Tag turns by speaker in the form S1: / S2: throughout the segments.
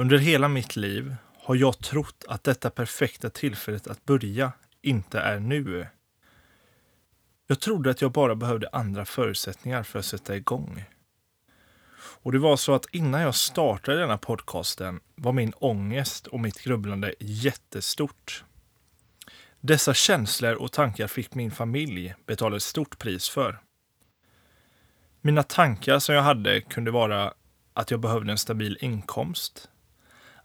S1: Under hela mitt liv har jag trott att detta perfekta tillfället att börja inte är nu. Jag trodde att jag bara behövde andra förutsättningar för att sätta igång. Och det var så att innan jag startade denna podcasten var min ångest och mitt grubblande jättestort. Dessa känslor och tankar fick min familj betala ett stort pris för. Mina tankar som jag hade kunde vara att jag behövde en stabil inkomst,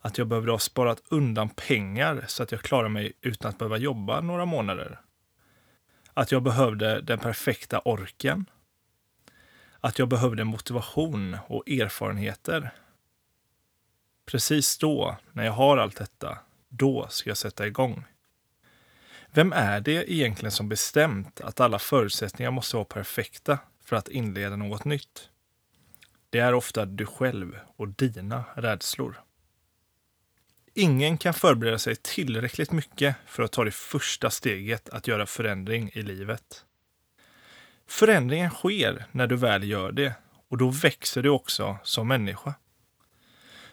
S1: att jag behövde ha sparat undan pengar så att jag klarar mig utan att behöva jobba några månader. Att jag behövde den perfekta orken. Att jag behövde motivation och erfarenheter. Precis då, när jag har allt detta, då ska jag sätta igång. Vem är det egentligen som bestämt att alla förutsättningar måste vara perfekta för att inleda något nytt? Det är ofta du själv och dina rädslor. Ingen kan förbereda sig tillräckligt mycket för att ta det första steget att göra förändring i livet. Förändringen sker när du väl gör det och då växer du också som människa.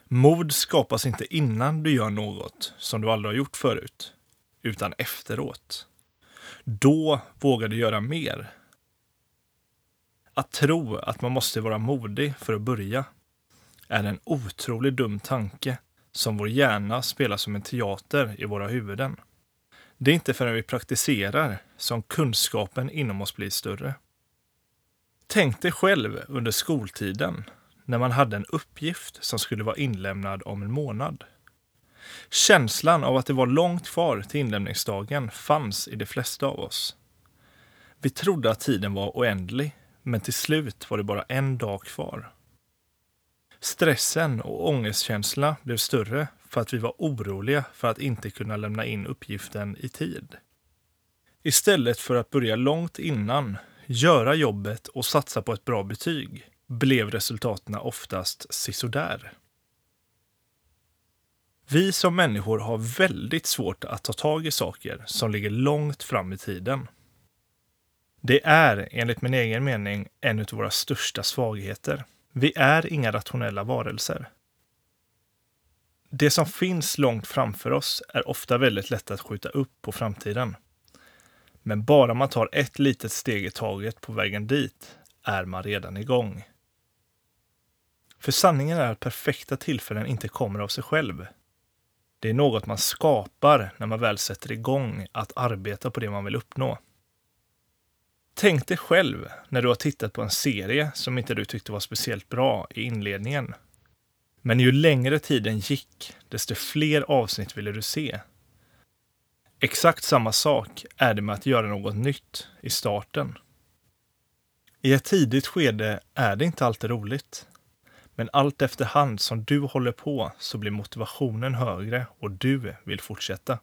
S1: Mod skapas inte innan du gör något som du aldrig har gjort förut, utan efteråt. Då vågar du göra mer. Att tro att man måste vara modig för att börja är en otroligt dum tanke som vår hjärna spelar som en teater i våra huvuden. Det är inte förrän vi praktiserar som kunskapen inom oss blir större. Tänk dig själv under skoltiden när man hade en uppgift som skulle vara inlämnad om en månad. Känslan av att det var långt kvar till inlämningsdagen fanns i de flesta av oss. Vi trodde att tiden var oändlig, men till slut var det bara en dag kvar. Stressen och ångestkänslan blev större för att vi var oroliga för att inte kunna lämna in uppgiften i tid. Istället för att börja långt innan, göra jobbet och satsa på ett bra betyg blev resultaten oftast sisådär. Vi som människor har väldigt svårt att ta tag i saker som ligger långt fram i tiden. Det är, enligt min egen mening, en av våra största svagheter. Vi är inga rationella varelser. Det som finns långt framför oss är ofta väldigt lätt att skjuta upp på framtiden. Men bara man tar ett litet steg i taget på vägen dit är man redan igång. För sanningen är att perfekta tillfällen inte kommer av sig själv. Det är något man skapar när man väl sätter igång att arbeta på det man vill uppnå. Tänk dig själv när du har tittat på en serie som inte du tyckte var speciellt bra i inledningen. Men ju längre tiden gick, desto fler avsnitt ville du se. Exakt samma sak är det med att göra något nytt i starten. I ett tidigt skede är det inte alltid roligt. Men allt efterhand som du håller på så blir motivationen högre och du vill fortsätta.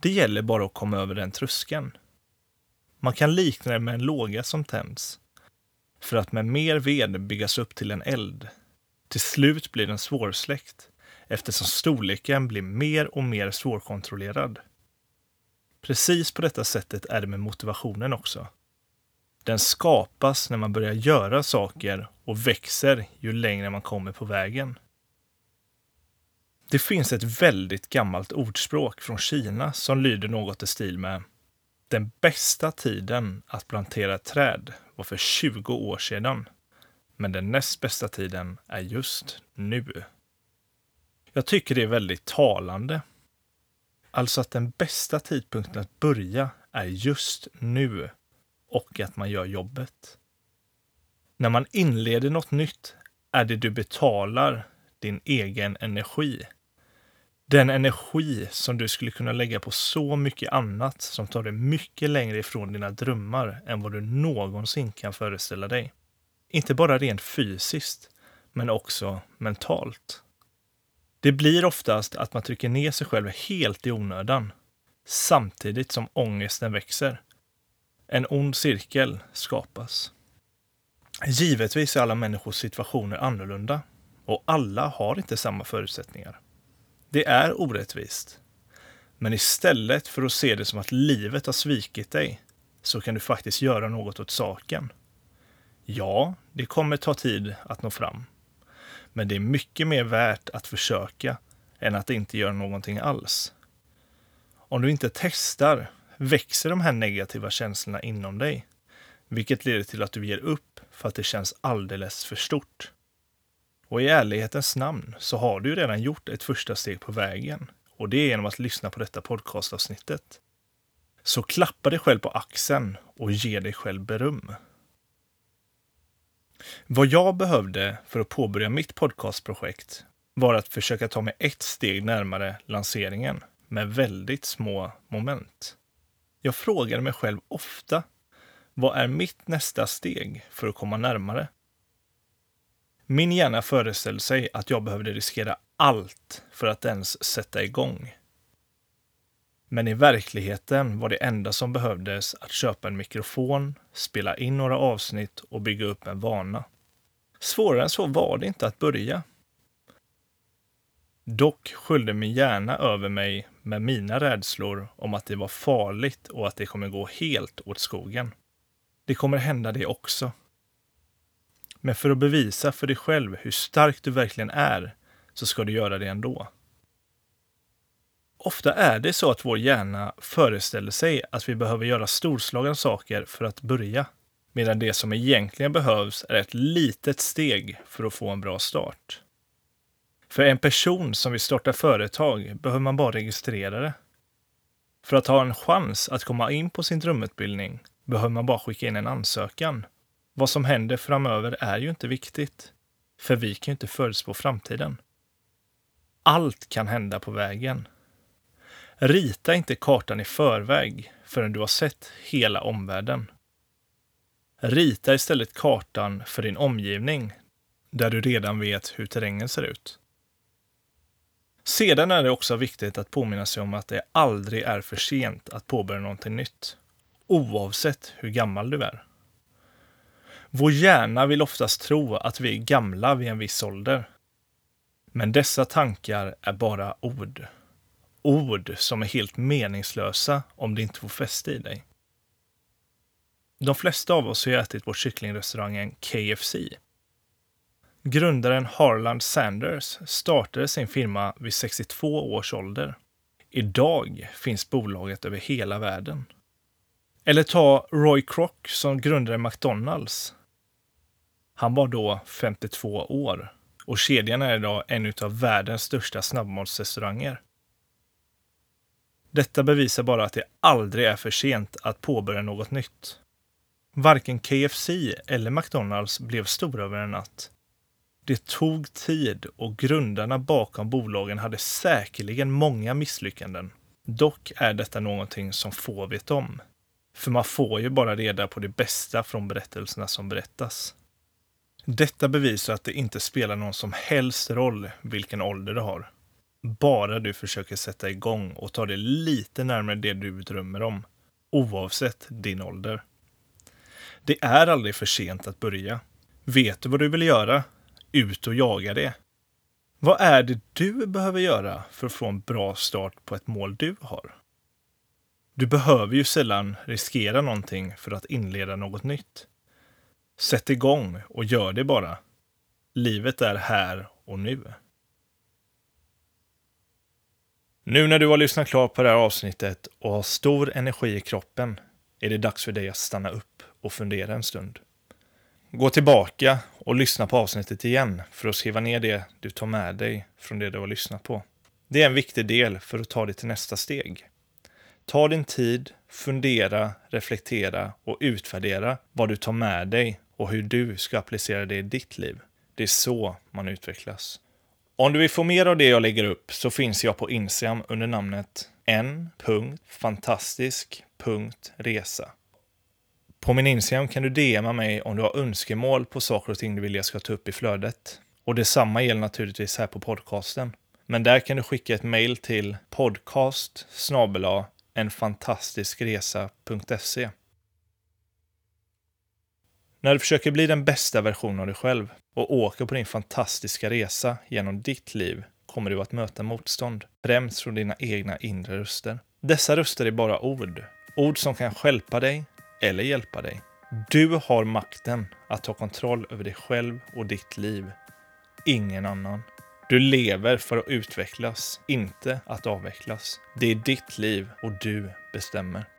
S1: Det gäller bara att komma över den tröskeln. Man kan likna det med en låga som tänds. För att med mer ved byggas upp till en eld. Till slut blir den svårsläckt eftersom storleken blir mer och mer svårkontrollerad. Precis på detta sättet är det med motivationen också. Den skapas när man börjar göra saker och växer ju längre man kommer på vägen. Det finns ett väldigt gammalt ordspråk från Kina som lyder något i stil med den bästa tiden att plantera träd var för 20 år sedan. Men den näst bästa tiden är just nu. Jag tycker det är väldigt talande. Alltså att den bästa tidpunkten att börja är just nu och att man gör jobbet. När man inleder något nytt är det du betalar din egen energi den energi som du skulle kunna lägga på så mycket annat som tar dig mycket längre ifrån dina drömmar än vad du någonsin kan föreställa dig. Inte bara rent fysiskt, men också mentalt. Det blir oftast att man trycker ner sig själv helt i onödan, samtidigt som ångesten växer. En ond cirkel skapas. Givetvis är alla människors situationer annorlunda och alla har inte samma förutsättningar. Det är orättvist. Men istället för att se det som att livet har svikit dig så kan du faktiskt göra något åt saken. Ja, det kommer ta tid att nå fram. Men det är mycket mer värt att försöka än att inte göra någonting alls. Om du inte testar växer de här negativa känslorna inom dig, vilket leder till att du ger upp för att det känns alldeles för stort. Och i ärlighetens namn så har du redan gjort ett första steg på vägen och det är genom att lyssna på detta podcastavsnittet. Så klappa dig själv på axeln och ge dig själv beröm. Vad jag behövde för att påbörja mitt podcastprojekt var att försöka ta mig ett steg närmare lanseringen med väldigt små moment. Jag frågade mig själv ofta, vad är mitt nästa steg för att komma närmare? Min hjärna föreställde sig att jag behövde riskera allt för att ens sätta igång. Men i verkligheten var det enda som behövdes att köpa en mikrofon, spela in några avsnitt och bygga upp en vana. Svårare än så var det inte att börja. Dock sköljde min hjärna över mig med mina rädslor om att det var farligt och att det kommer gå helt åt skogen. Det kommer hända det också. Men för att bevisa för dig själv hur stark du verkligen är så ska du göra det ändå. Ofta är det så att vår hjärna föreställer sig att vi behöver göra storslagna saker för att börja, medan det som egentligen behövs är ett litet steg för att få en bra start. För en person som vill starta företag behöver man bara registrera det. För att ha en chans att komma in på sin drömutbildning behöver man bara skicka in en ansökan. Vad som händer framöver är ju inte viktigt. För vi kan ju inte förutspå framtiden. Allt kan hända på vägen. Rita inte kartan i förväg förrän du har sett hela omvärlden. Rita istället kartan för din omgivning, där du redan vet hur terrängen ser ut. Sedan är det också viktigt att påminna sig om att det aldrig är för sent att påbörja någonting nytt, oavsett hur gammal du är. Vår hjärna vill oftast tro att vi är gamla vid en viss ålder. Men dessa tankar är bara ord. Ord som är helt meningslösa om det inte får fäste i dig. De flesta av oss har ätit på kycklingrestaurangen KFC Grundaren Harland Sanders startade sin firma vid 62 års ålder. Idag finns bolaget över hela världen. Eller ta Roy Kroc som grundade McDonalds. Han var då 52 år och kedjan är idag en av världens största snabbmatsrestauranger. Detta bevisar bara att det aldrig är för sent att påbörja något nytt. Varken KFC eller McDonalds blev stora över en natt. Det tog tid och grundarna bakom bolagen hade säkerligen många misslyckanden. Dock är detta någonting som få vet om. För man får ju bara reda på det bästa från berättelserna som berättas. Detta bevisar att det inte spelar någon som helst roll vilken ålder du har. Bara du försöker sätta igång och ta dig lite närmare det du drömmer om, oavsett din ålder. Det är aldrig för sent att börja. Vet du vad du vill göra ut och jaga det. Vad är det du behöver göra för att få en bra start på ett mål du har? Du behöver ju sällan riskera någonting för att inleda något nytt. Sätt igång och gör det bara. Livet är här och nu. Nu när du har lyssnat klart på det här avsnittet och har stor energi i kroppen är det dags för dig att stanna upp och fundera en stund. Gå tillbaka och lyssna på avsnittet igen för att skriva ner det du tar med dig från det du har lyssnat på. Det är en viktig del för att ta dig till nästa steg. Ta din tid, fundera, reflektera och utvärdera vad du tar med dig och hur du ska applicera det i ditt liv. Det är så man utvecklas. Om du vill få mer av det jag lägger upp så finns jag på Instagram under namnet en.fantastisk.resa. På min Instagram kan du DMa mig om du har önskemål på saker och ting du vill jag ska ta upp i flödet. Och detsamma gäller naturligtvis här på podcasten. Men där kan du skicka ett mail till podcast enfantastiskresa.se. När du försöker bli den bästa versionen av dig själv och åker på din fantastiska resa genom ditt liv kommer du att möta motstånd, främst från dina egna inre röster. Dessa röster är bara ord. Ord som kan skälpa dig, eller hjälpa dig. Du har makten att ta kontroll över dig själv och ditt liv. ingen annan. Du lever för att utvecklas, inte att avvecklas. Det är ditt liv och du bestämmer.